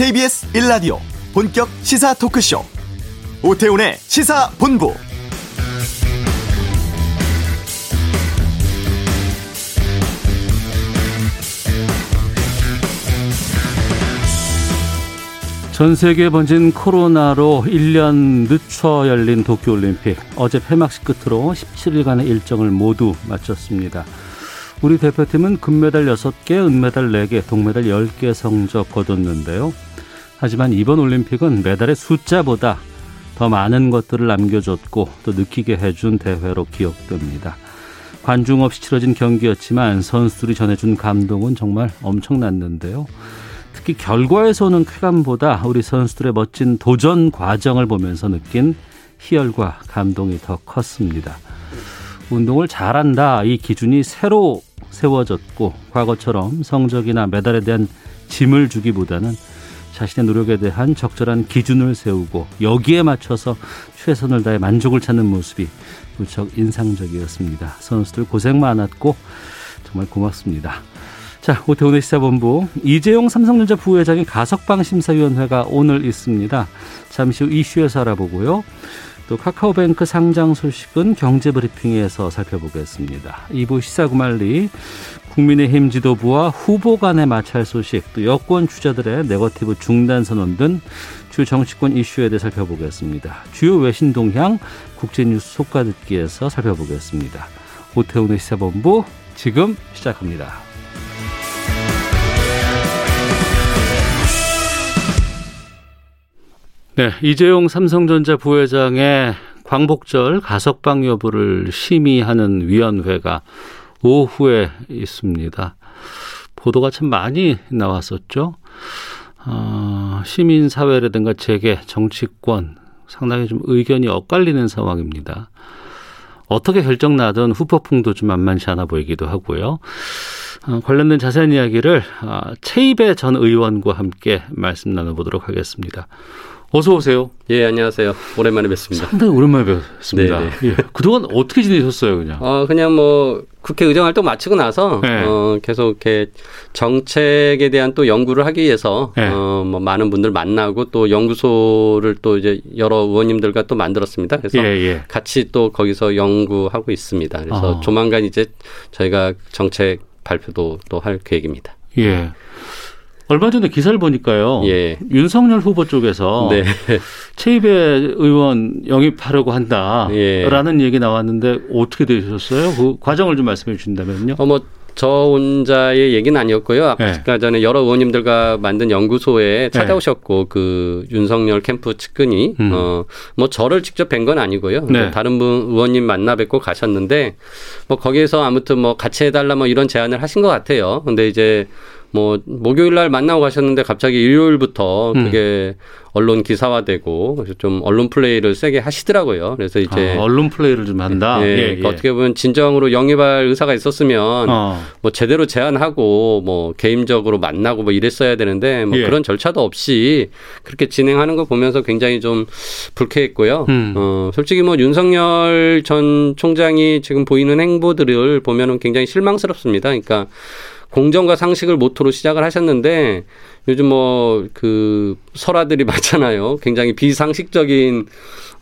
KBS 1라디오 본격 시사 토크쇼 오태훈의 시사본부 전 세계에 번진 코로나로 1년 늦춰 열린 도쿄올림픽 어제 폐막식 끝으로 17일간의 일정을 모두 마쳤습니다. 우리 대표팀은 금메달 6개, 은메달 4개, 동메달 10개 성적 거뒀는데요. 하지만 이번 올림픽은 메달의 숫자보다 더 많은 것들을 남겨줬고 또 느끼게 해준 대회로 기억됩니다. 관중 없이 치러진 경기였지만 선수들이 전해준 감동은 정말 엄청났는데요. 특히 결과에서 오는 쾌감보다 우리 선수들의 멋진 도전 과정을 보면서 느낀 희열과 감동이 더 컸습니다. 운동을 잘한다 이 기준이 새로 세워졌고 과거처럼 성적이나 메달에 대한 짐을 주기보다는 자신의 노력에 대한 적절한 기준을 세우고 여기에 맞춰서 최선을 다해 만족을 찾는 모습이 무척 인상적이었습니다. 선수들 고생 많았고 정말 고맙습니다. 자, 오태훈의 시사본부 이재용 삼성전자 부회장의 가석방 심사위원회가 오늘 있습니다. 잠시 후 이슈에서 알아보고요. 또 카카오뱅크 상장 소식은 경제브리핑에서 살펴보겠습니다. 2부 시사구말리 국민의힘 지도부와 후보 간의 마찰 소식 또 여권 주자들의 네거티브 중단 선언 등 주 정치권 이슈에 대해 살펴보겠습니다. 주요 외신 동향 국제뉴스 속가듣기에서 살펴보겠습니다. 오태훈의 시사본부 지금 시작합니다. 네, 이재용 삼성전자 부회장의 광복절 가석방 여부를 심의하는 위원회가 오후에 있습니다. 보도가 참 많이 나왔었죠. 어, 시민사회라든가 재계, 정치권 상당히 좀 의견이 엇갈리는 상황입니다. 어떻게 결정 나든 후폭풍도 좀 만만치 않아 보이기도 하고요. 어, 관련된 자세한 이야기를 어, 최입의 전 의원과 함께 말씀 나눠보도록 하겠습니다. 어서 오세요. 예, 안녕하세요. 오랜만에 뵙습니다. 상당히 오랜만에 뵙습니다. 네, 네. 예. 그동안 어떻게 지내셨어요, 그냥? 어, 그냥 뭐 국회 의정 활동 마치고 나서 네. 어, 계속 이렇게 정책에 대한 또 연구를 하기 위해서 네. 어, 뭐 많은 분들 만나고 또 연구소를 또 이제 여러 의원님들과 또 만들었습니다. 그래서 예, 예. 같이 또 거기서 연구하고 있습니다. 그래서 어. 조만간 이제 저희가 정책 발표도 또 할 계획입니다. 예. 얼마 전에 기사를 보니까요. 예. 윤석열 후보 쪽에서 네. 최입의 의원 영입하려고 한다라는 예. 얘기 나왔는데 어떻게 되셨어요? 그 과정을 좀 말씀해 주신다면요. 어, 뭐. 저 혼자의 얘기는 아니었고요. 아까 네. 전에 여러 의원님들과 만든 연구소에 네. 찾아오셨고 네. 그 윤석열 캠프 측근이 음. 어뭐 저를 직접 뵌 건 아니고요. 네. 다른 분 의원님 만나 뵙고 가셨는데 뭐 거기에서 아무튼 뭐 같이 해달라 뭐 이런 제안을 하신 것 같아요. 근데 이제 뭐 목요일 날 만나고 가셨는데 갑자기 일요일부터 음. 그게 언론 기사화되고 그래서 좀 언론 플레이를 세게 하시더라고요. 그래서 이제 아, 언론 플레이를 좀 한다. 예, 예, 그러니까 예. 어떻게 보면 진정으로 영입할 의사가 있었으면 어. 뭐 제대로 제안하고 뭐 개인적으로 만나고 뭐 이랬어야 되는데 뭐 예. 그런 절차도 없이 그렇게 진행하는 거 보면서 굉장히 좀 불쾌했고요. 음. 어, 솔직히 뭐 윤석열 전 총장이 지금 보이는 행보들을 보면은 굉장히 실망스럽습니다. 그러니까 공정과 상식을 모토로 시작을 하셨는데 요즘 뭐 그 설화들이 많잖아요. 굉장히 비상식적인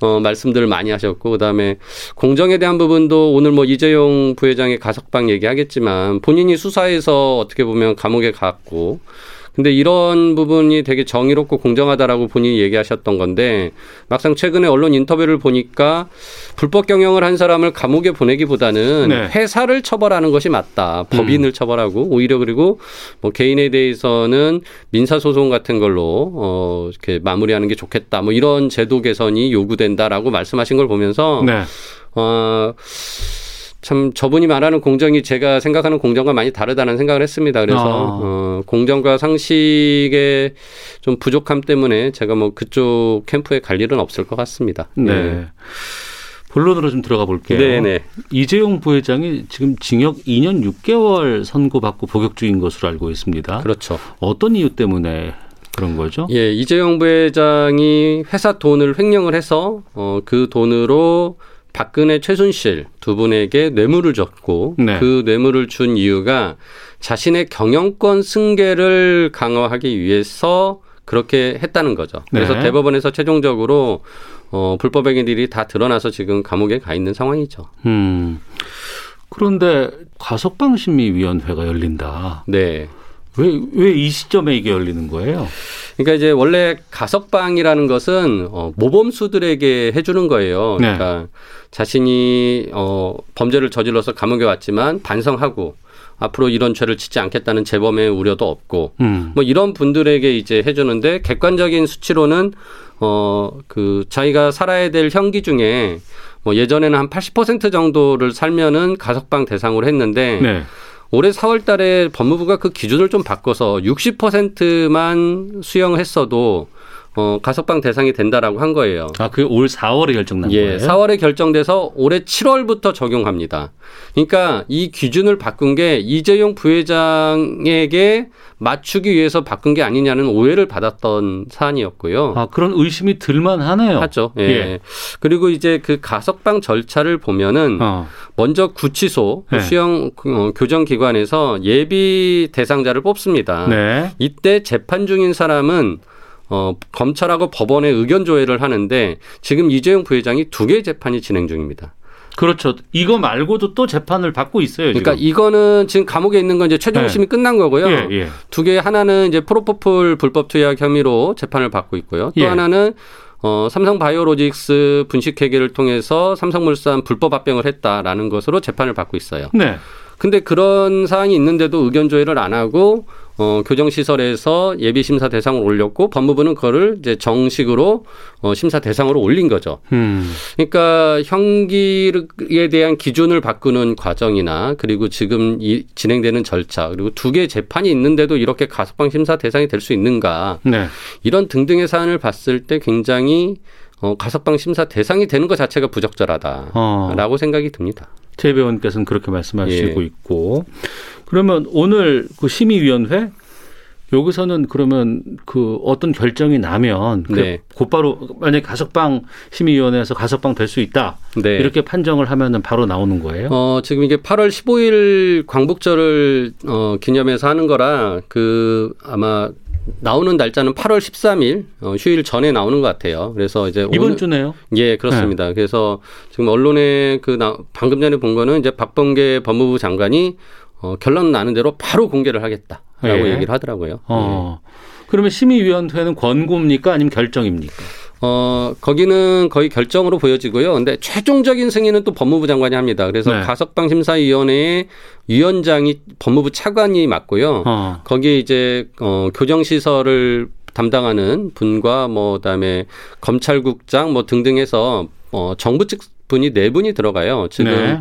어 말씀들을 많이 하셨고 그다음에 공정에 대한 부분도 오늘 뭐 이재용 부회장의 가석방 얘기하겠지만 본인이 수사해서 어떻게 보면 감옥에 갔고 근데 이런 부분이 되게 정의롭고 공정하다라고 본인이 얘기하셨던 건데 막상 최근에 언론 인터뷰를 보니까 불법 경영을 한 사람을 감옥에 보내기보다는 네. 회사를 처벌하는 것이 맞다. 법인을 음. 처벌하고 오히려 그리고 뭐 개인에 대해서는 민사 소송 같은 걸로 어 이렇게 마무리하는 게 좋겠다. 뭐 이런 제도 개선이 요구된다라고 말씀하신 걸 보면서 네. 어 참 저분이 말하는 공정이 제가 생각하는 공정과 많이 다르다는 생각을 했습니다. 그래서 아. 어, 공정과 상식의 좀 부족함 때문에 제가 뭐 그쪽 캠프에 갈 일은 없을 것 같습니다. 네. 네. 본론으로 좀 들어가 볼게요. 네네. 네. 이재용 부회장이 지금 징역 2년 6개월 선고받고 복역 중인 것으로 알고 있습니다. 그렇죠. 어떤 이유 때문에 그런 거죠? 예, 이재용 부회장이 회사 돈을 횡령을 해서 어, 그 돈으로 박근혜 최순실 두 분에게 뇌물을 줬고 네. 그 뇌물을 준 이유가 자신의 경영권 승계를 강화하기 위해서 그렇게 했다는 거죠. 그래서 네. 대법원에서 최종적으로 어, 불법 행위들이 다 드러나서 지금 감옥에 가 있는 상황이죠. 음. 그런데 가석방심의위원회가 열린다. 네. 왜, 왜 이 시점에 이게 열리는 거예요? 그러니까 이제 원래 가석방이라는 것은 어, 모범수들에게 해주는 거예요. 네. 그러니까 네. 자신이 어, 범죄를 저질러서 감옥에 왔지만 반성하고 앞으로 이런 죄를 짓지 않겠다는 재범의 우려도 없고 음. 뭐 이런 분들에게 이제 해주는데 객관적인 수치로는 어그 자기가 살아야 될 형기 중에 뭐 예전에는 한 80% 정도를 살면은 가석방 대상으로 했는데 네. 올해 4월 달에 법무부가 그 기준을 좀 바꿔서 60%만 수용했어도 어, 가석방 대상이 된다라고 한 거예요. 아, 그게 올 4월에 결정난 예, 거예요? 4월에 결정돼서 올해 7월부터 적용합니다. 그러니까 이 기준을 바꾼 게 이재용 부회장에게 맞추기 위해서 바꾼 게 아니냐는 오해를 받았던 사안이었고요. 아, 그런 의심이 들만 하네요. 하죠. 예. 예. 그리고 이제 그 가석방 절차를 보면은 어. 먼저 구치소 네. 수영 어, 교정 기관에서 예비 대상자를 뽑습니다. 네. 이때 재판 중인 사람은 어, 검찰하고 법원에 의견 조회를 하는데 지금 이재용 부회장이 두 개의 재판이 진행 중입니다. 그렇죠. 이거 말고도 또 재판을 받고 있어요. 그러니까 지금. 이거는 지금 감옥에 있는 건 이제 최종심이 네. 끝난 거고요. 예, 예. 두개 하나는 이제 프로포폴 불법 투약 혐의로 재판을 받고 있고요. 또 예. 하나는 어, 삼성 바이오로직스 분식 회계를 통해서 삼성물산 불법 합병을 했다라는 것으로 재판을 받고 있어요. 네. 근데 그런 사안이 있는데도 의견 조회를 안 하고 어, 교정시설에서 예비심사 대상을 올렸고 법무부는 그거를 이제 정식으로 어, 심사 대상으로 올린 거죠. 음. 그러니까 형기에 대한 기준을 바꾸는 과정이나 그리고 지금 이 진행되는 절차 그리고 두 개의 재판이 있는데도 이렇게 가석방 심사 대상이 될 수 있는가 네. 이런 등등의 사안을 봤을 때 굉장히 어, 가석방 심사 대상이 되는 것 자체가 부적절하다라고 어. 생각이 듭니다. 최 배원께서는 그렇게 말씀하시고 예. 있고 그러면 오늘 그 심의위원회 여기서는 그러면 그 어떤 결정이 나면 네. 곧바로 만약 가석방 심의위원회에서 가석방 될 수 있다 네. 이렇게 판정을 하면은 바로 나오는 거예요? 어 지금 이게 8월 15일 광복절을 어 기념해서 하는 거라 그 아마 나오는 날짜는 8월 13일 어, 휴일 전에 나오는 것 같아요. 그래서 이제 이번 오늘, 주네요. 예, 그렇습니다. 네. 그래서 지금 언론에 그 나, 방금 전에 본 거는 이제 박범계 법무부 장관이 어, 결론 나는 대로 바로 공개를 하겠다라고 예. 얘기를 하더라고요. 어. 예. 그러면 심의위원회는 권고입니까 아니면 결정입니까? 어, 거기는 거의 결정으로 보여지고요. 근데 최종적인 승인은 또 법무부 장관이 합니다. 그래서 네. 가석방 심사위원회의 위원장이 법무부 차관이 맞고요. 어. 거기에 이제 어, 교정시설을 담당하는 분과 뭐 그다음에 검찰국장 뭐 등등해서 어, 정부 측 분이 네 분이 들어가요. 지금 네.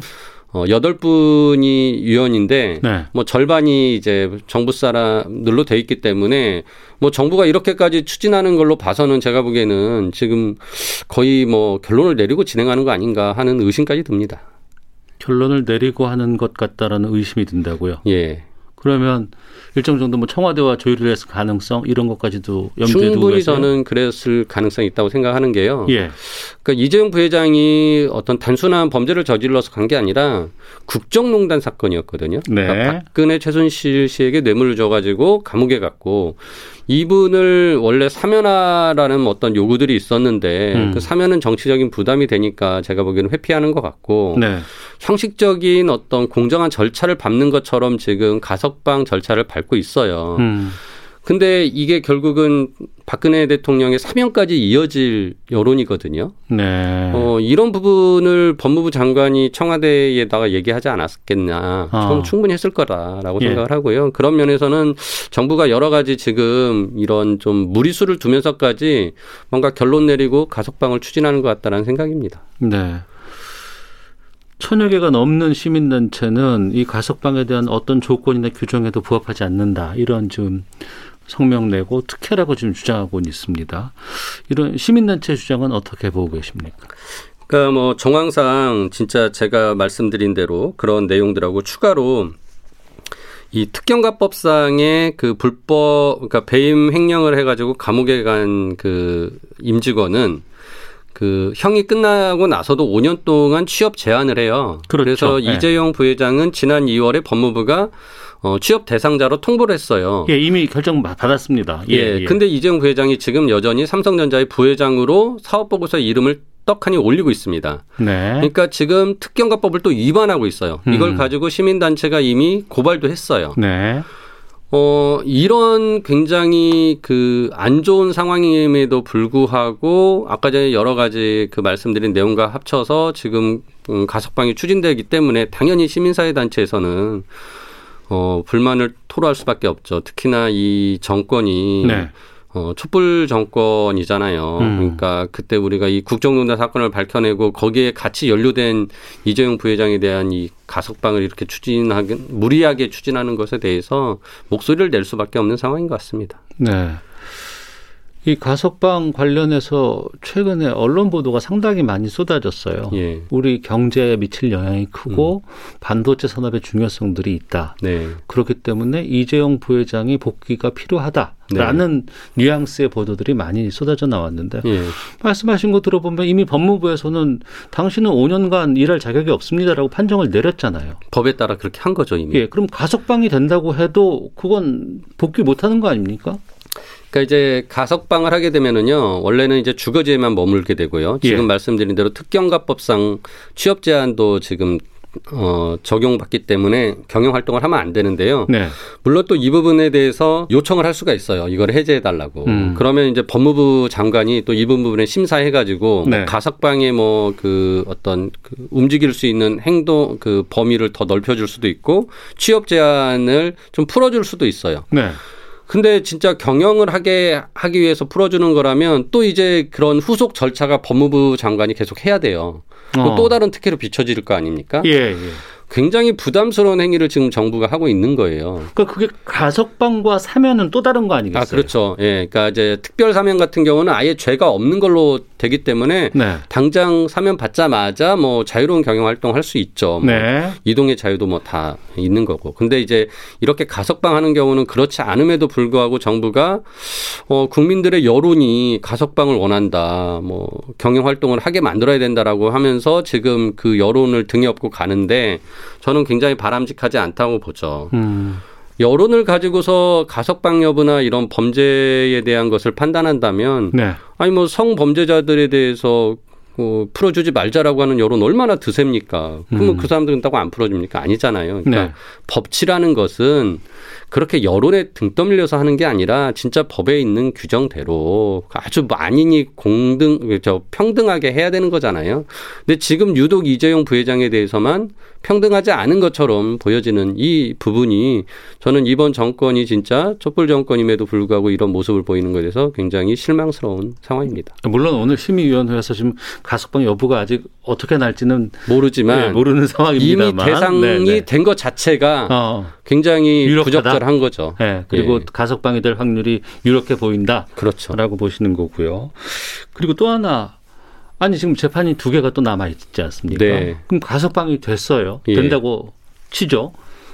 어, 여덟 분이 위원인데 네. 뭐 절반이 이제 정부 사람들로 돼 있기 때문에 뭐 정부가 이렇게까지 추진하는 걸로 봐서는 제가 보기에는 지금 거의 뭐 결론을 내리고 진행하는 거 아닌가 하는 의심까지 듭니다. 결론을 내리고 하는 것 같다라는 의심이 든다고요. 예. 그러면 일정 정도 뭐 청와대와 조율을 했을 가능성 이런 것까지도 염두에 두고 충분히 저는 그랬을 가능성이 있다고 생각하는 게요. 예. 그러니까 이재용 부회장이 어떤 단순한 범죄를 저질러서 간 게 아니라 국정농단 사건이었거든요. 네. 그러니까 박근혜 최순실 씨에게 뇌물을 줘가지고 감옥에 갔고 이분을 원래 사면하라는 어떤 요구들이 있었는데 음. 그 사면은 정치적인 부담이 되니까 제가 보기에는 회피하는 것 같고 네. 형식적인 어떤 공정한 절차를 밟는 것처럼 지금 가석방 절차를 밟고 있어요. 음. 근데 이게 결국은 박근혜 대통령의 사면까지 이어질 여론이거든요. 네. 어, 이런 부분을 법무부 장관이 청와대에다가 얘기하지 않았겠냐. 어. 저는 충분히 했을 거다라고 예. 생각을 하고요. 그런 면에서는 정부가 여러 가지 지금 이런 좀 무리수를 두면서까지 뭔가 결론 내리고 가석방을 추진하는 것 같다라는 생각입니다. 네. 천여 개가 넘는 시민단체는 이 가석방에 대한 어떤 조건이나 규정에도 부합하지 않는다. 이런 좀 성명 내고 특혜라고 지금 주장하고 있습니다. 이런 시민단체 주장은 어떻게 보고 계십니까? 그러니까 뭐 정황상 진짜 제가 말씀드린 대로 그런 내용들하고 추가로 이 특경가법상의 그 불법 그러니까 배임 횡령을 해가지고 감옥에 간 그 임직원은 그 형이 끝나고 나서도 5년 동안 취업 제한을 해요. 그렇죠. 그래서 네. 이재용 부회장은 지난 2월에 법무부가 어, 취업 대상자로 통보를 했어요. 예, 이미 결정 받았습니다. 예, 예, 예. 근데 이재용 부회장이 지금 여전히 삼성전자의 부회장으로 사업보고서 이름을 떡하니 올리고 있습니다. 네. 그러니까 지금 특경가법을 또 위반하고 있어요. 이걸 음. 가지고 시민단체가 이미 고발도 했어요. 네. 어, 이런 굉장히 그 안 좋은 상황임에도 불구하고 아까 전에 여러 가지 그 말씀드린 내용과 합쳐서 지금 음, 가석방이 추진되기 때문에 당연히 시민사회단체에서는 어, 불만을 토로할 수밖에 없죠. 특히나 이 정권이 네. 어, 촛불 정권이잖아요. 음. 그러니까 그때 우리가 이 국정농단 사건을 밝혀내고 거기에 같이 연루된 이재용 부회장에 대한 이 가석방을 이렇게 추진하게 무리하게 추진하는 것에 대해서 목소리를 낼 수밖에 없는 상황인 것 같습니다. 네. 이 가석방 관련해서 최근에 언론 보도가 상당히 많이 쏟아졌어요. 예. 우리 경제에 미칠 영향이 크고 음. 반도체 산업의 중요성들이 있다. 네. 그렇기 때문에 이재용 부회장이 복귀가 필요하다라는 네. 뉘앙스의 보도들이 많이 쏟아져 나왔는데 예. 말씀하신 거 들어보면 이미 법무부에서는 당신은 5년간 일할 자격이 없습니다라고 판정을 내렸잖아요. 법에 따라 그렇게 한 거죠 이미. 예. 그럼 가석방이 된다고 해도 그건 복귀 못하는 거 아닙니까? 그러니까 이제 가석방을 하게 되면은요 원래는 이제 주거지에만 머물게 되고요. 지금 예. 말씀드린 대로 특경가법상 취업 제한도 지금 어, 적용받기 때문에 경영 활동을 하면 안 되는데요. 네. 물론 또 이 부분에 대해서 요청을 할 수가 있어요. 이걸 해제해 달라고. 음. 그러면 이제 법무부 장관이 또 이 부분에 심사해 가지고 뭐 네. 뭐 가석방의 뭐 그 어떤 그 움직일 수 있는 행동 그 범위를 더 넓혀 줄 수도 있고 취업 제한을 좀 풀어 줄 수도 있어요. 네. 근데 진짜 경영을 하게 하기 위해서 풀어주는 거라면 또 이제 그런 후속 절차가 법무부 장관이 계속 해야 돼요. 어. 또 다른 특혜로 비춰질 거 아닙니까? 예, 예. 굉장히 부담스러운 행위를 지금 정부가 하고 있는 거예요. 그러니까 그게 가석방과 사면은 또 다른 거 아니겠어요? 아, 그렇죠. 예. 그러니까 이제 특별 사면 같은 경우는 아예 죄가 없는 걸로 되기 때문에 네. 당장 사면 받자마자 뭐 자유로운 경영 활동할 수 있죠. 뭐 네. 이동의 자유도 뭐 다 있는 거고. 근데 이제 이렇게 가석방 하는 경우는 그렇지 않음에도 불구하고 정부가 어 국민들의 여론이 가석방을 원한다. 뭐 경영 활동을 하게 만들어야 된다라고 하면서 지금 그 여론을 등에 업고 가는데 저는 굉장히 바람직하지 않다고 보죠. 음. 여론을 가지고서 가석방 여부나 이런 범죄에 대한 것을 판단한다면 네. 아니 뭐 성범죄자들에 대해서 뭐 풀어주지 말자라고 하는 여론 얼마나 드셉니까? 그러면 음. 그 사람들은 따고 안 풀어줍니까? 아니잖아요. 그러니까 네. 법치라는 것은 그렇게 여론에 등 떠밀려서 하는 게 아니라 진짜 법에 있는 규정대로 아주 만인이 공등, 저 평등하게 해야 되는 거잖아요. 근데 지금 유독 이재용 부회장에 대해서만 평등하지 않은 것처럼 보여지는 이 부분이 저는 이번 정권이 진짜 촛불 정권임에도 불구하고 이런 모습을 보이는 것에 대해서 굉장히 실망스러운 상황입니다. 물론 오늘 심의위원회에서 지금 가석방 여부가 아직 어떻게 날지는 모르지만 네, 모르는 상황입니다만 이미 대상이 네, 네. 된것 자체가 어. 굉장히 유력하다. 부적절한 거죠. 네, 그리고 예. 가석방이 될 확률이 유력해 보인다. 그렇죠. 라고 보시는 거고요. 그리고 또 하나 아니 지금 재판이 두 개가 또 남아 있지 않습니까? 네. 그럼 가석방이 됐어요. 예. 된다고 치죠.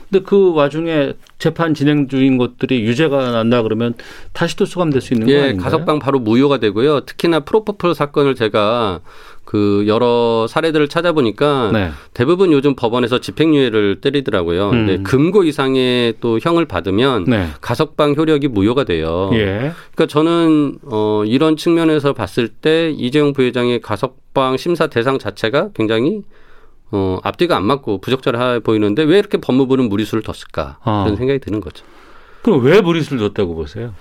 근데 그 와중에 재판 진행 중인 것들이 유죄가 난다 그러면 다시 또 수감될 수 있는 예, 거 아닌가요? 가석방 바로 무효가 되고요. 특히나 프로포폴 사건을 제가 그 여러 사례들을 찾아보니까 네. 대부분 요즘 법원에서 집행유예를 때리더라고요. 음. 근데 금고 이상의 또 형을 받으면 네. 가석방 효력이 무효가 돼요. 예. 그러니까 저는 어 이런 측면에서 봤을 때 이재용 부회장의 가석방 심사 대상 자체가 굉장히 어, 앞뒤가 안 맞고 부적절해 보이는데 왜 이렇게 법무부는 무리수를 뒀을까 어. 그런 생각이 드는 거죠. 그럼 왜 무리수를 뒀다고 보세요?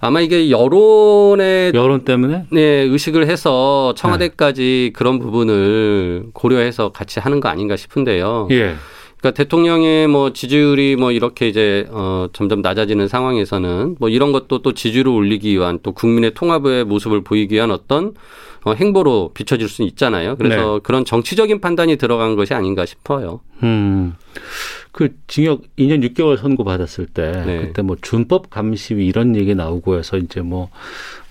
아마 이게 여론의 여론 때문에 네 의식을 해서 청와대까지 네. 그런 부분을 고려해서 같이 하는 거 아닌가 싶은데요. 예. 그러니까 대통령의 뭐 지지율이 뭐 이렇게 이제 어 점점 낮아지는 상황에서는 뭐 이런 것도 또 지지율을 올리기 위한 또 국민의 통합의 모습을 보이기 위한 어떤 어, 행보로 비춰질 수 있잖아요. 그래서 네. 그런 정치적인 판단이 들어간 것이 아닌가 싶어요. 음. 그 징역 2년 6개월 선고 받았을 때 네. 그때 뭐 준법 감시위 이런 얘기 나오고 해서 이제 뭐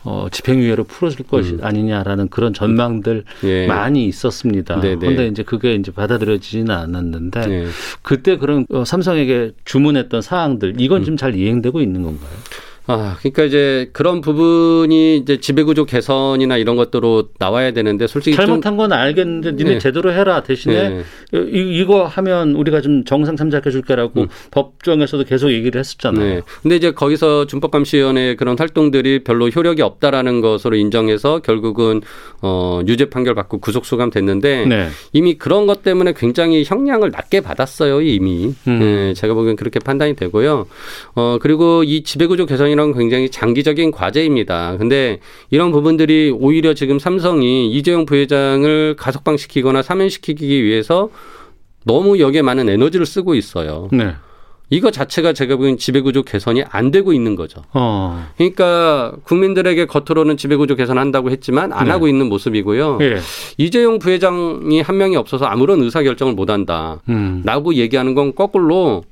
어, 집행유예로 풀어줄 것이 음. 아니냐라는 그런 전망들 예. 많이 있었습니다. 그런데 네, 네. 이제 그게 이제 받아들여지지는 않았는데 네. 그때 그런 어, 삼성에게 주문했던 사항들 이건 음. 좀잘 이행되고 있는 건가요? 아, 그러니까 이제 그런 부분이 이제 지배구조 개선이나 이런 것들로 나와야 되는데 솔직히 잘못한 건 알겠는데 니네 네. 제대로 해라 대신에 네. 이, 이거 하면 우리가 좀 정상 참작해 줄게라고 음. 법정에서도 계속 얘기를 했었잖아요. 네. 근데 이제 거기서 준법감시위원회 그런 활동들이 별로 효력이 없다라는 것으로 인정해서 결국은 어 유죄 판결 받고 구속 수감 됐는데 네. 이미 그런 것 때문에 굉장히 형량을 낮게 받았어요 이미. 음. 네, 제가 보기엔 그렇게 판단이 되고요. 어 그리고 이 지배구조 개선 이런 굉장히 장기적인 과제입니다. 근데 이런 부분들이 오히려 지금 삼성이 이재용 부회장을 가석방시키거나 사면시키기 위해서 너무 여기에 많은 에너지를 쓰고 있어요. 네. 이거 자체가 제가 보기엔 지배구조 개선이 안 되고 있는 거죠. 어. 그러니까 국민들에게 겉으로는 지배구조 개선한다고 했지만 안 네. 하고 있는 모습이고요. 예. 이재용 부회장이 한 명이 없어서 아무런 의사결정을 못 한다. 음. 라고 얘기하는 건 거꾸로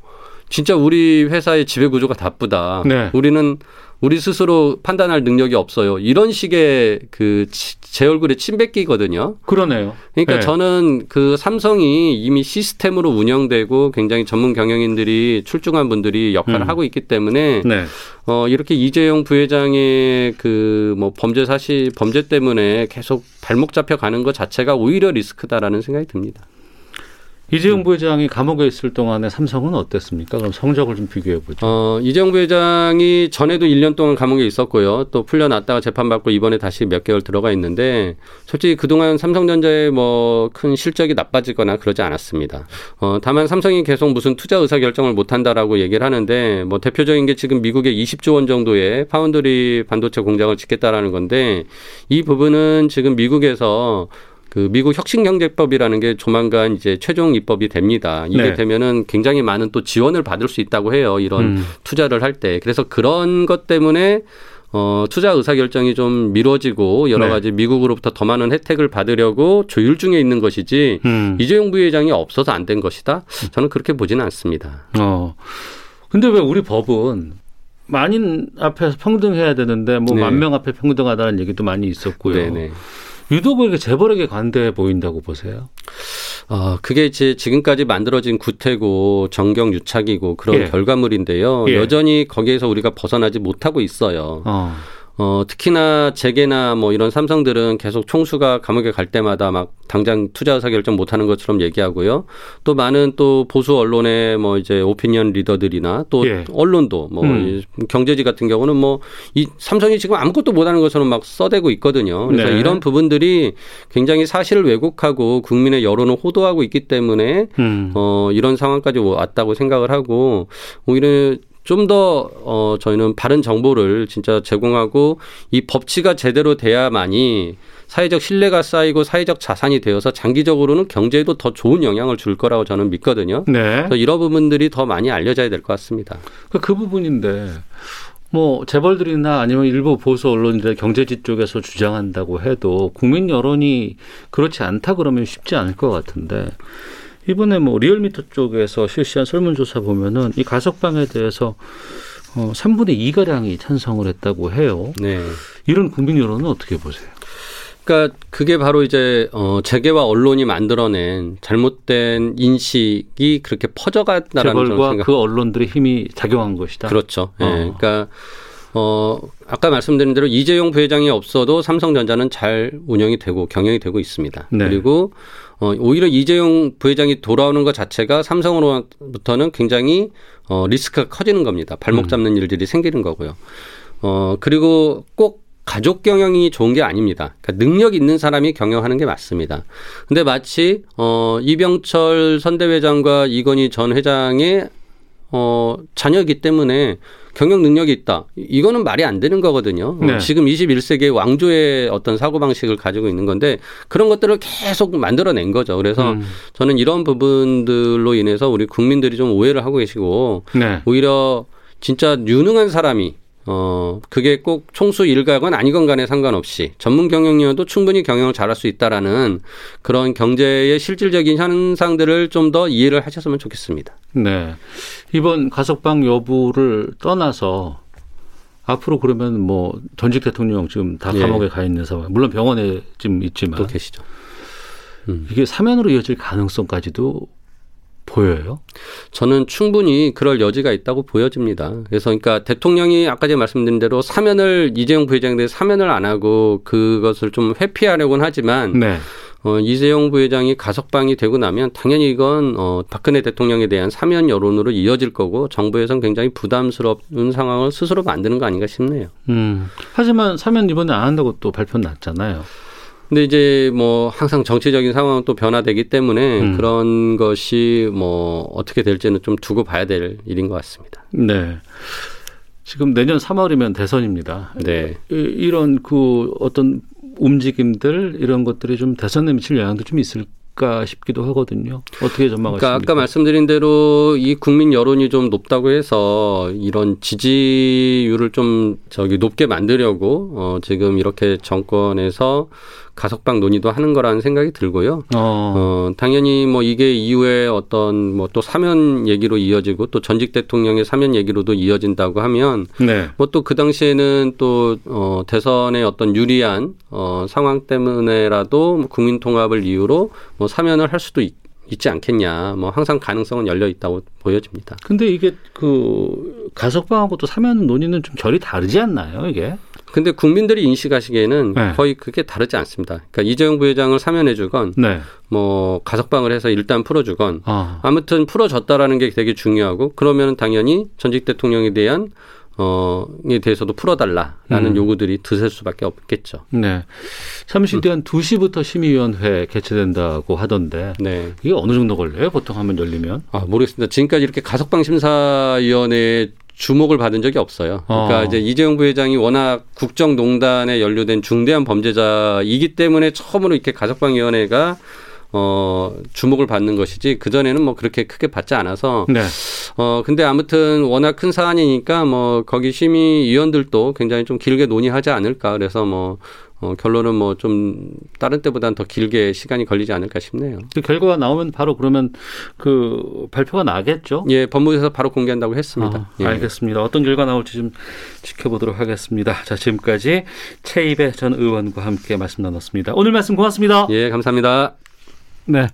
진짜 우리 회사의 지배 구조가 나쁘다. 네. 우리는 우리 스스로 판단할 능력이 없어요. 이런 식의 그 제 얼굴에 침 뱉기거든요. 그러네요. 그러니까 네. 저는 그 삼성이 이미 시스템으로 운영되고 굉장히 전문 경영인들이 출중한 분들이 역할을 음. 하고 있기 때문에 네. 어 이렇게 이재용 부회장의 그 뭐 범죄 사실 범죄 때문에 계속 발목 잡혀 가는 것 자체가 오히려 리스크다라는 생각이 듭니다. 이재용 부회장이 감옥에 있을 동안에 삼성은 어땠습니까? 그럼 성적을 좀 비교해 보죠. 어, 이재용 부회장이 전에도 1년 동안 감옥에 있었고요. 또 풀려났다가 재판받고 이번에 다시 몇 개월 들어가 있는데 솔직히 그동안 삼성전자의 뭐 큰 실적이 나빠지거나 그러지 않았습니다. 어, 다만 삼성이 계속 무슨 투자 의사 결정을 못 한다라고 얘기를 하는데 뭐 대표적인 게 지금 미국에 20조 원 정도의 파운드리 반도체 공장을 짓겠다라는 건데 이 부분은 지금 미국에서 그 미국 혁신경제법이라는 게 조만간 이제 최종 입법이 됩니다. 이게 네. 되면은 굉장히 많은 또 지원을 받을 수 있다고 해요. 이런 음. 투자를 할 때. 그래서 그런 것 때문에 어, 투자 의사 결정이 좀 미뤄지고 여러 네. 가지 미국으로부터 더 많은 혜택을 받으려고 조율 중에 있는 것이지 음. 이재용 부회장이 없어서 안 된 것이다. 저는 그렇게 보지는 않습니다. 어. 근데 왜 우리 법은 만인 앞에서 평등해야 되는데 뭐 만명 네. 앞에 평등하다는 얘기도 많이 있었고요. 네네. 네. 유독 이렇게 재벌에게 관대해 보인다고 보세요? 어, 그게 이제 지금까지 만들어진 구태고 정경 유착이고 그런 예. 결과물인데요. 예. 여전히 거기에서 우리가 벗어나지 못하고 있어요. 어. 어, 특히나 재계나 뭐 이런 삼성들은 계속 총수가 감옥에 갈 때마다 막 당장 투자 의사 결정 못 하는 것처럼 얘기하고요. 또 많은 또 보수 언론의 뭐 이제 오피니언 리더들이나 또 예. 언론도 뭐 음. 경제지 같은 경우는 뭐 이 삼성이 지금 아무것도 못 하는 것처럼 막 써대고 있거든요. 그래서 네. 이런 부분들이 굉장히 사실을 왜곡하고 국민의 여론을 호도하고 있기 때문에 음. 어, 이런 상황까지 왔다고 생각을 하고 오히려 좀더 어, 저희는 바른 정보를 진짜 제공하고 이 법치가 제대로 돼야만이 사회적 신뢰가 쌓이고 사회적 자산이 되어서 장기적으로는 경제에도 더 좋은 영향을 줄 거라고 저는 믿거든요. 네. 그래서 이런 부분들이 더 많이 알려져야 될 것 같습니다. 그, 그 부분인데 뭐 재벌들이나 아니면 일부 보수 언론들 경제지 쪽에서 주장한다고 해도 국민 여론이 그렇지 않다 그러면 쉽지 않을 것 같은데 이번에 뭐 리얼미터 쪽에서 실시한 설문조사 보면은 이 가석방에 대해서 어, 3분의 2가량이 찬성을 했다고 해요. 네. 이런 국민 여론은 어떻게 보세요? 그러니까 그게 바로 이제 어 재계와 언론이 만들어낸 잘못된 인식이 그렇게 퍼져갔다라는 생각. 그 언론들의 힘이 작용한 것이다. 그렇죠. 예. 어. 네. 그러니까 어 아까 말씀드린 대로 이재용 부회장이 없어도 삼성전자는 잘 운영이 되고 경영이 되고 있습니다. 네. 그리고 어, 오히려 이재용 부회장이 돌아오는 것 자체가 삼성으로부터는 굉장히 어, 리스크가 커지는 겁니다. 발목 음. 잡는 음. 일들이 생기는 거고요. 어, 그리고 꼭 가족 경영이 좋은 게 아닙니다. 그러니까 능력 있는 사람이 경영하는 게 맞습니다. 근데 마치 어 이병철 선대회장과 이건희 전 회장의 어 자녀이기 때문에 경영 능력이 있다. 이거는 말이 안 되는 거거든요. 어, 네. 지금 21세기의 왕조의 어떤 사고방식을 가지고 있는 건데 그런 것들을 계속 만들어낸 거죠. 그래서 음. 저는 이런 부분들로 인해서 우리 국민들이 좀 오해를 하고 계시고 네. 오히려 진짜 유능한 사람이 어, 그게 꼭 총수 일각은 아니건 간에 상관없이 전문 경영이어도 충분히 경영을 잘할 수 있다라는 그런 경제의 실질적인 현상들을 좀 더 이해를 하셨으면 좋겠습니다. 네. 이번 가석방 여부를 떠나서 앞으로 그러면 뭐 전직 대통령 지금 다 예. 감옥에 예. 가 있는 상황. 물론 병원에 지금 있지만 또 계시죠. 음. 이게 사면으로 이어질 가능성까지도 보여요? 저는 충분히 그럴 여지가 있다고 보여집니다. 그래서 그러니까 대통령이 아까 제가 말씀드린 대로 사면을 이재용 부회장에 대해 사면을 안 하고 그것을 좀 회피하려고는 하지만 네. 어, 이재용 부회장이 가석방이 되고 나면 당연히 이건 어, 박근혜 대통령에 대한 사면 여론으로 이어질 거고 정부에서는 굉장히 부담스러운 상황을 스스로 만드는 거 아닌가 싶네요. 음. 하지만 사면 이번에 안 한다고 또 발표 났잖아요. 근데 이제 뭐 항상 정치적인 상황은 또 변화되기 때문에 음. 그런 것이 뭐 어떻게 될지는 좀 두고 봐야 될 일인 것 같습니다. 네. 지금 내년 3월이면 대선입니다. 네. 이런 그 어떤 움직임들 이런 것들이 좀 대선에 미칠 영향도 좀 있을까 싶기도 하거든요. 어떻게 전망하십니까? 그러니까 아까 말씀드린 대로 이 국민 여론이 좀 높다고 해서 이런 지지율을 좀 저기 높게 만들려고 어 지금 이렇게 정권에서 가석방 논의도 하는 거라는 생각이 들고요. 어. 어 당연히 뭐 이게 이후에 어떤 뭐 또 사면 얘기로 이어지고 또 전직 대통령의 사면 얘기로도 이어진다고 하면 네. 뭐또 그 당시에는 또 어, 대선의 어떤 유리한 어, 상황 때문에라도 뭐 국민 통합을 이유로 뭐 사면을 할 수도 있. 있지 않겠냐. 뭐 항상 가능성은 열려 있다고 보여집니다. 근데 이게 그 가석방하고 또 사면 논의는 좀 결이 다르지 않나요, 이게? 근데 국민들이 인식하시기에는 네. 거의 그게 다르지 않습니다. 그러니까 이재용 부회장을 사면해 주건, 네. 뭐 가석방을 해서 일단 풀어 주건, 아. 아무튼 풀어 줬다라는 게 되게 중요하고, 그러면 당연히 전직 대통령에 대한 어에 대해서도 풀어달라라는 음. 요구들이 드실 수밖에 없겠죠. 네. 잠시 뒤한 음. 2시부터 심의위원회 개최된다고 하던데 네. 이게 어느 정도 걸려요? 보통 하면 열리면? 아 모르겠습니다. 지금까지 이렇게 가석방 심사위원회 주목을 받은 적이 없어요. 그러니까 어. 이제 이재용 부회장이 워낙 국정농단에 연루된 중대한 범죄자이기 때문에 처음으로 이렇게 가석방위원회가 어, 주목을 받는 것이지 그 전에는 뭐 그렇게 크게 받지 않아서 네. 어, 근데 아무튼 워낙 큰 사안이니까 뭐 거기 심의위원들도 굉장히 좀 길게 논의하지 않을까 그래서 뭐 어, 결론은 뭐 좀 다른 때보다는 더 길게 시간이 걸리지 않을까 싶네요. 그 결과가 나오면 바로 그러면 그 발표가 나겠죠? 예, 법무부에서 바로 공개한다고 했습니다. 아, 예. 알겠습니다. 어떤 결과 나올지 좀 지켜보도록 하겠습니다. 자, 지금까지 최입의 전 의원과 함께 말씀 나눴습니다. 오늘 말씀 고맙습니다. 예, 감사합니다. 네.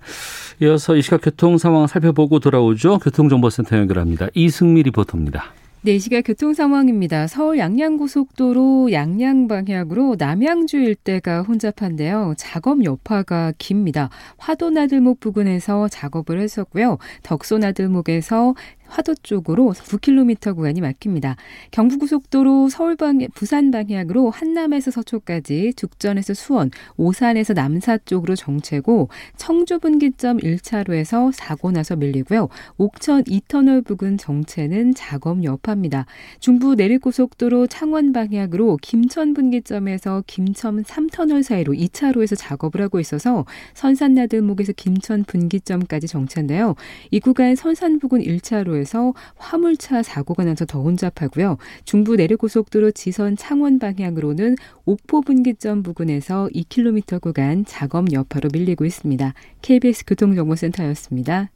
이어서 이 시각 교통 상황 살펴보고 돌아오죠. 교통정보센터 연결합니다. 이승미 리포터입니다. 네, 이 시각 교통 상황입니다. 서울 양양고속도로 양양 방향으로 남양주 일대가 혼잡한데요. 작업 여파가 깁니다. 화도나들목 부근에서 작업을 했었고요. 덕소나들목에서 화도 쪽으로 9km 구간이 막힙니다. 경부고속도로 서울 방 부산 방향으로 한남에서 서초까지 죽전에서 수원, 오산에서 남사 쪽으로 정체고 청주 분기점 1차로에서 사고 나서 밀리고요. 옥천 2터널 부근 정체는 작업 여파입니다. 중부 내륙고속도로 창원 방향으로 김천 분기점에서 김천 3터널 사이로 2차로에서 작업을 하고 있어서 선산나들목에서 김천 분기점까지 정체인데요. 이 구간 선산 부근 1차로 고속도로에서 화물차 사고가 나서 더 혼잡하고요. 중부 내륙고속도로 지선 창원 방향으로는 옥포 분기점 부근에서 2km 구간 작업 여파로 밀리고 있습니다. KBS 교통정보센터였습니다.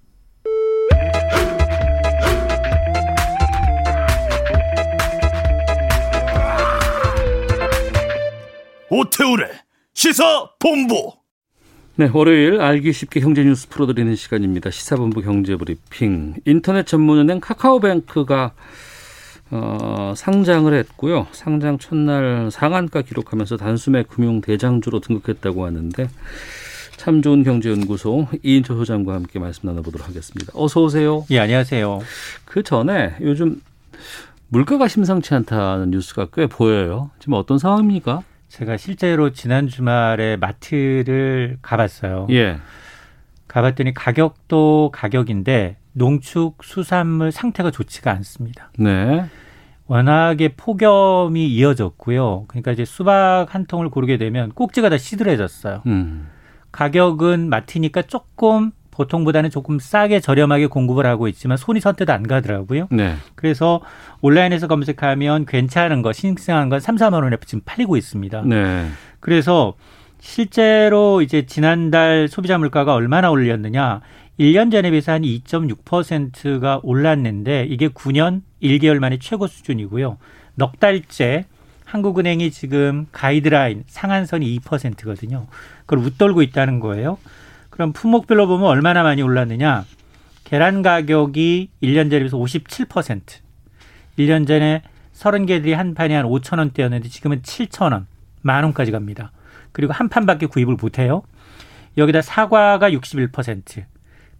오태우래 시사 본부 네, 월요일 알기 쉽게 경제 뉴스 풀어드리는 시간입니다. 시사본부 경제브리핑. 인터넷 전문은행 카카오뱅크가 어, 상장을 했고요. 상장 첫날 상한가 기록하면서 단숨에 금융 대장주로 등극했다고 하는데 참 좋은 경제연구소 이인철 소장과 함께 말씀 나눠보도록 하겠습니다. 어서 오세요. 예, 안녕하세요. 그 전에 요즘 물가가 심상치 않다는 뉴스가 꽤 보여요. 지금 어떤 상황입니까? 제가 실제로 지난 주말에 마트를 가봤어요. 예. 가봤더니 가격도 가격인데 농축 수산물 상태가 좋지가 않습니다. 네. 워낙에 폭염이 이어졌고요. 그러니까 이제 수박 한 통을 고르게 되면 꼭지가 다 시들해졌어요. 음. 가격은 마트니까 조금 보통보다는 조금 싸게 저렴하게 공급을 하고 있지만 손이 선뜻 안 가더라고요. 네. 그래서 온라인에서 검색하면 괜찮은 거, 싱싱한 건 3, 4만 원에 지금 팔리고 있습니다. 네. 그래서 실제로 이제 지난달 소비자 물가가 얼마나 올렸느냐? 1년 전에 비해서 한 2.6%가 올랐는데 이게 9년 1개월 만에 최고 수준이고요. 넉 달째 한국은행이 지금 가이드라인 상한선이 2%거든요. 그걸 웃돌고 있다는 거예요. 그럼 품목별로 보면 얼마나 많이 올랐느냐? 계란 가격이 1년 전에 비해서 57%. 1년 전에 30개들이 한 판이 한 5천 원대였는데 지금은 7천 원, 만 원까지 갑니다. 그리고 한 판밖에 구입을 못 해요. 여기다 사과가 61%,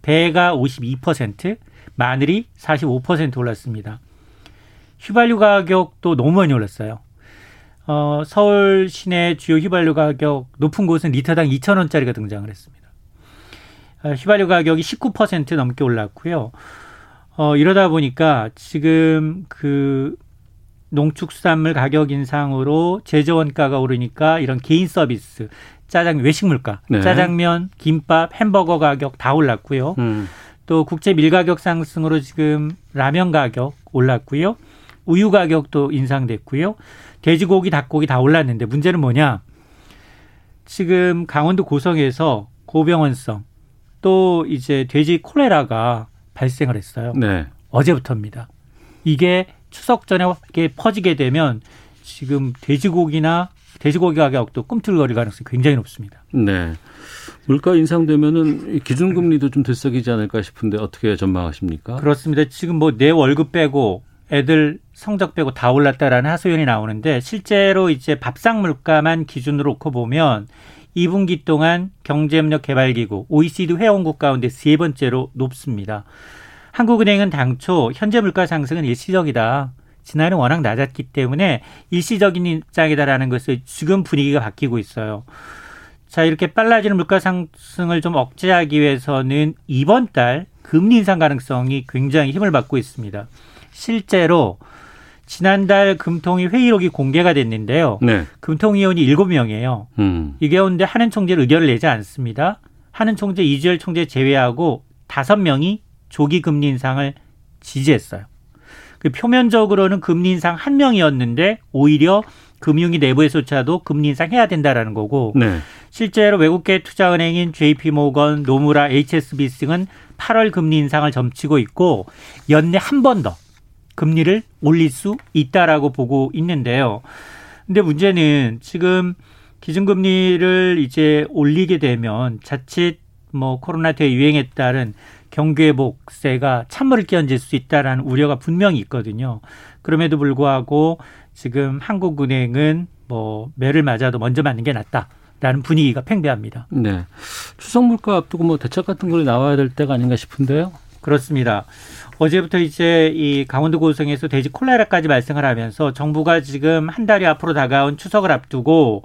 배가 52%, 마늘이 45% 올랐습니다. 휘발유 가격도 너무 많이 올랐어요. 어, 서울 시내 주요 휘발유 가격 높은 곳은 리터당 2,000원짜리가 등장을 했습니다. 어, 휘발유 가격이 19% 넘게 올랐고요. 어, 이러다 보니까 지금 그 농축수산물 가격 인상으로 제조 원가가 오르니까 이런 개인 서비스, 짜장 외식 물가, 네. 짜장면, 김밥, 햄버거 가격 다 올랐고요. 음. 또 국제 밀 가격 상승으로 지금 라면 가격 올랐고요. 우유 가격도 인상됐고요. 돼지고기, 닭고기 다 올랐는데 문제는 뭐냐? 지금 강원도 고성에서 고병원성 또 이제 돼지 콜레라가 발생을 했어요. 네. 어제부터입니다. 이게 추석 전에 퍼지게 되면 지금 돼지고기나 돼지고기 가격도 꿈틀거릴 가능성이 굉장히 높습니다. 네. 물가 인상되면은 기준금리도 좀 들썩이지 않을까 싶은데 어떻게 전망하십니까? 그렇습니다. 지금 뭐 내 월급 빼고 애들 성적 빼고 다 올랐다라는 하소연이 나오는데 실제로 이제 밥상 물가만 기준으로 놓고 보면 2분기 동안 경제협력 개발기구 OECD 회원국 가운데 세 번째로 높습니다. 한국은행은 당초 현재 물가 상승은 일시적이다. 지난해 워낙 낮았기 때문에 일시적인 입장이다라는 것을 지금 분위기가 바뀌고 있어요. 자, 이렇게 빨라지는 물가 상승을 좀 억제하기 위해서는 이번 달 금리 인상 가능성이 굉장히 힘을 받고 있습니다. 실제로 지난달 금통위 회의록이 공개가 됐는데요. 네. 금통위원이 7명이에요. 음. 이 가운데 하는 총재를 의견을 내지 않습니다. 하는 총재 이주열 총재 제외하고 5명이 조기 금리 인상을 지지했어요. 그 표면적으로는 금리 인상 한 명이었는데 오히려 금융위 내부에서조차도 금리 인상해야 된다라는 거고 네. 실제로 외국계 투자은행인 JP모건, 노무라, HSBC 등은 8월 금리 인상을 점치고 있고 연내 한 번 더 금리를 올릴 수 있다라고 보고 있는데요. 근데 문제는 지금 기준금리를 이제 올리게 되면 자칫 뭐 코로나 대 유행에 따른 경계복세가 찬물을 끼얹을 수 있다라는 우려가 분명히 있거든요. 그럼에도 불구하고 지금 한국은행은 뭐 매를 맞아도 먼저 맞는 게 낫다. 라는 분위기가 팽배합니다. 네. 추석 물가 앞두고 뭐 대책 같은 걸 나와야 될 때가 아닌가 싶은데요. 그렇습니다. 어제부터 이제 이 강원도 고성에서 돼지 콜레라까지 발생을 하면서 정부가 지금 한 달이 앞으로 다가온 추석을 앞두고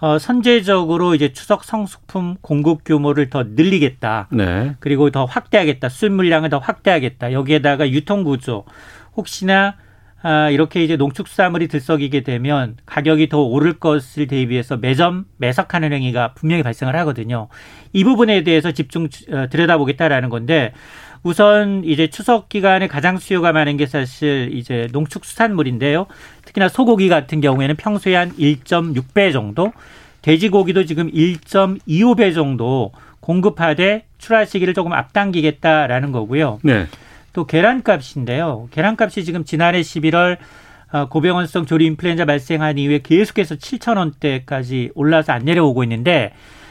어, 선제적으로 이제 추석 성수품 공급 규모를 더 늘리겠다. 네. 그리고 더 확대하겠다. 술 물량을 더 확대하겠다. 여기에다가 유통 구조 혹시나 아, 이렇게 이제 농축수산물이 들썩이게 되면 가격이 더 오를 것을 대비해서 매점 매석하는 행위가 분명히 발생을 하거든요. 이 부분에 대해서 집중 어, 들여다보겠다라는 건데 우선 이제 추석 기간에 가장 수요가 많은 게 사실 이제 농축수산물인데요. 특히나 소고기 같은 경우에는 평소에 한 1.6배 정도, 돼지고기도 지금 1.25배 정도 공급하되 출하 시기를 조금 앞당기겠다라는 거고요. 네. 또 계란값인데요. 계란값이 지금 지난해 11월 어, 고병원성 조리 인플루엔자 발생한 이후에 계속해서 7천 원대까지 올라서 안 내려오고 있는데 어,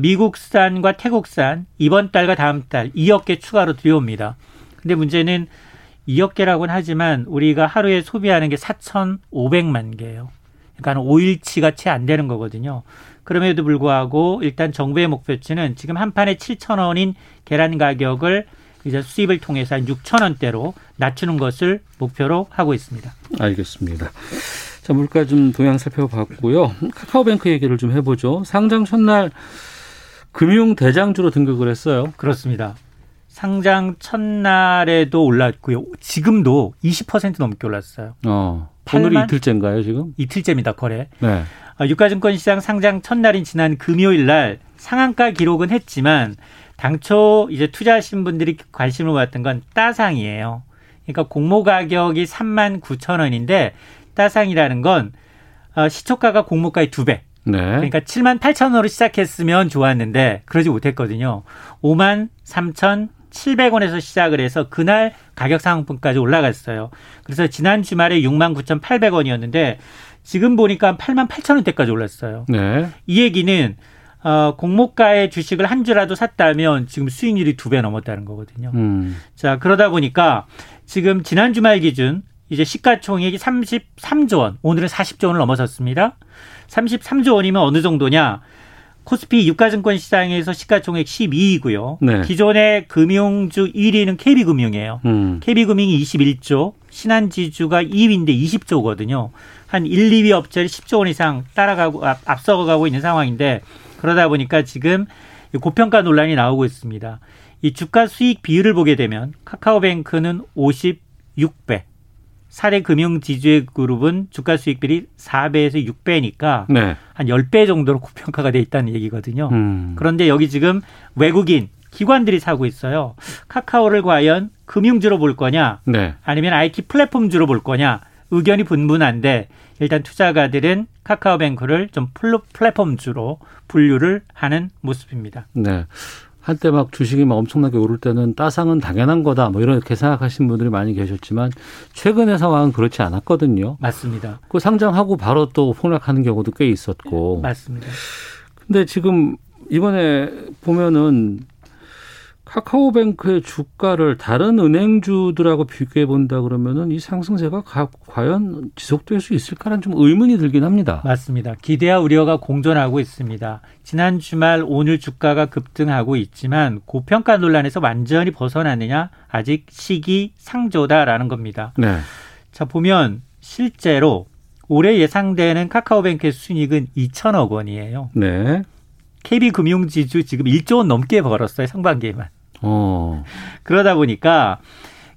미국산과 태국산 이번 달과 다음 달 2억 개 추가로 들여옵니다. 근데 문제는 2억 개라고는 하지만 우리가 하루에 소비하는 게 4,500만 개예요. 그러니까 5일치가 채 안 되는 거거든요. 그럼에도 불구하고 일단 정부의 목표치는 지금 한 판에 7천 원인 계란 가격을 이제 수입을 통해서 한 6천 원대로 낮추는 것을 목표로 하고 있습니다. 알겠습니다. 자, 물가 좀 동향 살펴봤고요. 카카오뱅크 얘기를 좀 해보죠. 상장 첫날 금융 대장주로 등극을 했어요. 그렇습니다. 상장 첫날에도 올랐고요. 지금도 20% 넘게 올랐어요. 어. 오늘이 이틀째인가요, 지금? 이틀째입니다, 거래. 네. 아, 유가증권 시장 상장 첫날인 지난 금요일 날 상한가 기록은 했지만 당초 이제 투자하신 분들이 관심을 모았던 건 따상이에요. 그러니까 공모 가격이 3만 9천 원인데 따상이라는 건 어, 시초가가 공모가의 두 배. 네. 그러니까 7만 8천 원으로 시작했으면 좋았는데 그러지 못했거든요. 5만 3천 700원에서 시작을 해서 그날 가격 상승분까지 올라갔어요. 그래서 지난 주말에 6만 9,800원이었는데 지금 보니까 8만 8천 원대까지 올랐어요. 네. 이 얘기는 어, 공모가의 주식을 한 주라도 샀다면 지금 수익률이 두 배 넘었다는 거거든요. 음. 자, 그러다 보니까 지금 지난 주말 기준 이제 시가총액이 33조 원, 오늘은 40조 원을 넘어섰습니다. 33조 원이면 어느 정도냐? 코스피 유가증권 시장에서 시가총액 12위고요. 네. 기존의 금융주 1위는 KB금융이에요. 음. KB금융이 21조, 신한지주가 2위인데 20조거든요. 한 1, 2위 업체를 10조 원 이상 따라가고 앞서가고 있는 상황인데 그러다 보니까 지금 고평가 논란이 나오고 있습니다. 이 주가 수익 비율을 보게 되면 카카오뱅크는 56배, 사례 금융 지주의 그룹은 주가 수익비율이 4배에서 6배니까 네. 한 10배 정도로 고평가가 돼 있다는 얘기거든요. 음. 그런데 여기 지금 외국인 기관들이 사고 있어요. 카카오를 과연 금융주로 볼 거냐, 네. 아니면 IT 플랫폼주로 볼 거냐 의견이 분분한데 일단 투자가들은 카카오뱅크를 좀 플랫폼주로 분류를 하는 모습입니다. 네. 한때 막 주식이 막 엄청나게 오를 때는 따상은 당연한 거다 뭐 이렇게 생각하신 분들이 많이 계셨지만 최근의 상황은 그렇지 않았거든요. 맞습니다. 그 상장하고 바로 또 폭락하는 경우도 꽤 있었고. 맞습니다. 근데 지금 이번에 보면은 카카오뱅크의 주가를 다른 은행주들하고 비교해 본다 그러면은 이 상승세가 과연 지속될 수 있을까라는 좀 의문이 들긴 합니다. 맞습니다. 기대와 우려가 공존하고 있습니다. 지난 주말 오늘 주가가 급등하고 있지만 고평가 논란에서 완전히 벗어나느냐 아직 시기 상조다라는 겁니다. 네. 자 보면 실제로 올해 예상되는 카카오뱅크의 순이익은 2천억 원이에요. 네. KB금융지주 지금 1조 원 넘게 벌었어요 상반기에만. 어. 그러다 보니까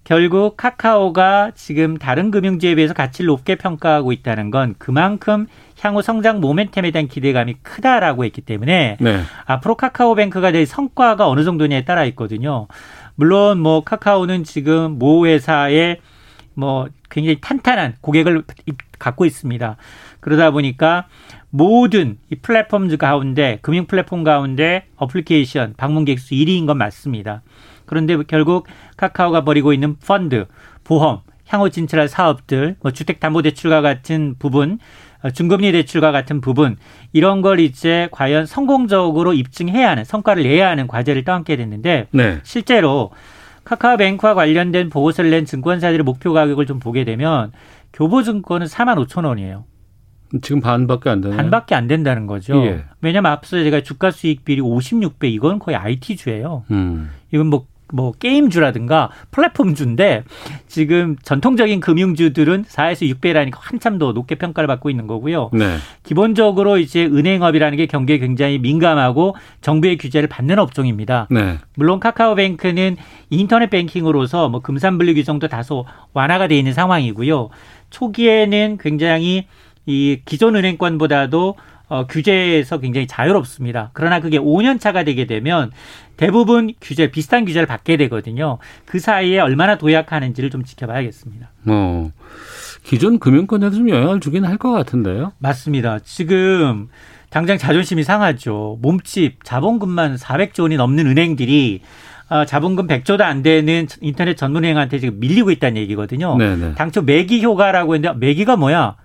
결국 카카오가 지금 다른 금융주에 비해서 가치를 높게 평가하고 있다는 건 그만큼 향후 성장 모멘텀에 대한 기대감이 크다라고 했기 때문에 네. 앞으로 카카오뱅크가 될 성과가 어느 정도냐에 따라 있거든요. 물론 뭐 카카오는 지금 모 회사의 뭐 굉장히 탄탄한 고객을 갖고 있습니다. 그러다 보니까 모든 이 플랫폼 가운데 금융 플랫폼 가운데 어플리케이션 방문객 수 1위인 건 맞습니다. 그런데 결국 카카오가 벌이고 있는 펀드, 보험, 향후 진출할 사업들, 뭐 주택담보대출과 같은 부분, 어, 중금리 대출과 같은 부분 이런 걸 이제 과연 성공적으로 입증해야 하는 성과를 내야 하는 과제를 떠안게 됐는데 네. 실제로 카카오뱅크와 관련된 보고서를 낸 증권사들의 목표 가격을 좀 보게 되면 교보증권은 4만 5천 원이에요. 지금 반밖에 안 되나요? 반밖에 안 된다는 거죠. 예. 왜냐하면 앞서 제가 주가 수익 비율이 56배 이건 거의 IT주예요. 음. 이건 뭐, 뭐 게임주라든가 플랫폼주인데 지금 전통적인 금융주들은 4에서 6배라니까 한참 더 높게 평가를 받고 있는 거고요. 네. 기본적으로 이제 은행업이라는 게 경기에 굉장히 민감하고 정부의 규제를 받는 업종입니다. 네. 물론 카카오뱅크는 인터넷 뱅킹으로서 뭐 금산분류 규정도 다소 완화가 돼 있는 상황이고요. 초기에는 굉장히 이 기존 은행권보다도 어, 규제에서 굉장히 자유롭습니다. 그러나 그게 5년 차가 되게 되면 대부분 규제 비슷한 규제를 받게 되거든요. 그 사이에 얼마나 도약하는지를 좀 지켜봐야겠습니다. 어. 기존 금융권에도 좀 영향을 주긴 할 것 같은데요. 맞습니다. 지금 당장 자존심이 상하죠. 몸집 자본금만 400조 원이 넘는 은행들이 어, 자본금 100조도 안 되는 인터넷 전문은행한테 지금 밀리고 있다는 얘기거든요. 네네. 당초 매기 효과라고 했는데 매기가 뭐야?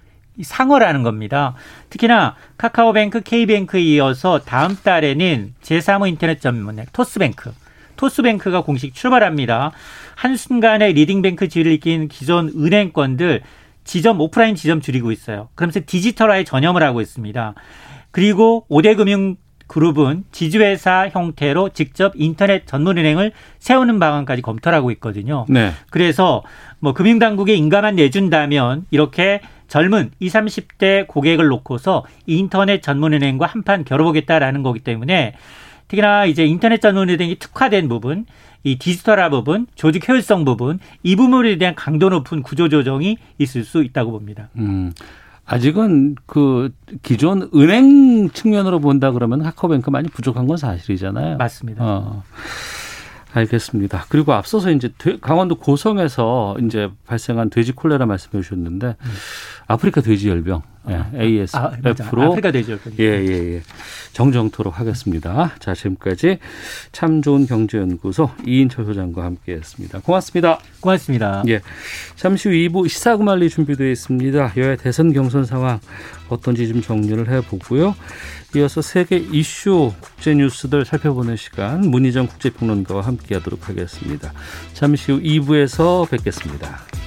상어라는 겁니다. 특히나 카카오뱅크, K뱅크에 이어서 다음 달에는 제3의 인터넷 전문앱 토스뱅크, 토스뱅크가 공식 출발합니다. 한순간에 leading bank 지위를 이긴 기존 은행권들 지점 오프라인 지점 줄이고 있어요. 그러면서 디지털화에 전념을 하고 있습니다. 그리고 5대 금융 그룹은 지주회사 형태로 직접 인터넷 전문은행을 세우는 방안까지 검토를 하고 있거든요. 네. 그래서 뭐 금융당국에 인가만 내준다면 이렇게 젊은 20, 30대 고객을 놓고서 인터넷 전문은행과 한판 겨뤄보겠다라는 거기 때문에 특히나 이제 인터넷 전문은행이 특화된 부분, 이 디지털화 부분, 조직 효율성 부분, 이 부분에 대한 강도 높은 구조 조정이 있을 수 있다고 봅니다. 음. 아직은 그 기존 은행 측면으로 본다 그러면 카카오뱅크 많이 부족한 건 사실이잖아요. 맞습니다. 어. 알겠습니다. 그리고 앞서서 이제 강원도 고성에서 이제 발생한 돼지 콜레라 말씀해 주셨는데 음. 아프리카 돼지 열병 예, ASF로 아, 아프리카 대지역 예예예 정정토록 하겠습니다. 자 지금까지 참 좋은 경제연구소 이인철 소장과 함께했습니다. 고맙습니다. 고맙습니다. 예 잠시 후 2부 시사구말리 준비되어 있습니다. 여야 대선 경선 상황 어떤지 좀 정리를 해보고요. 이어서 세계 이슈 국제 뉴스들 살펴보는 시간 문희정 국제평론가와 함께하도록 하겠습니다. 잠시 후 2부에서 뵙겠습니다.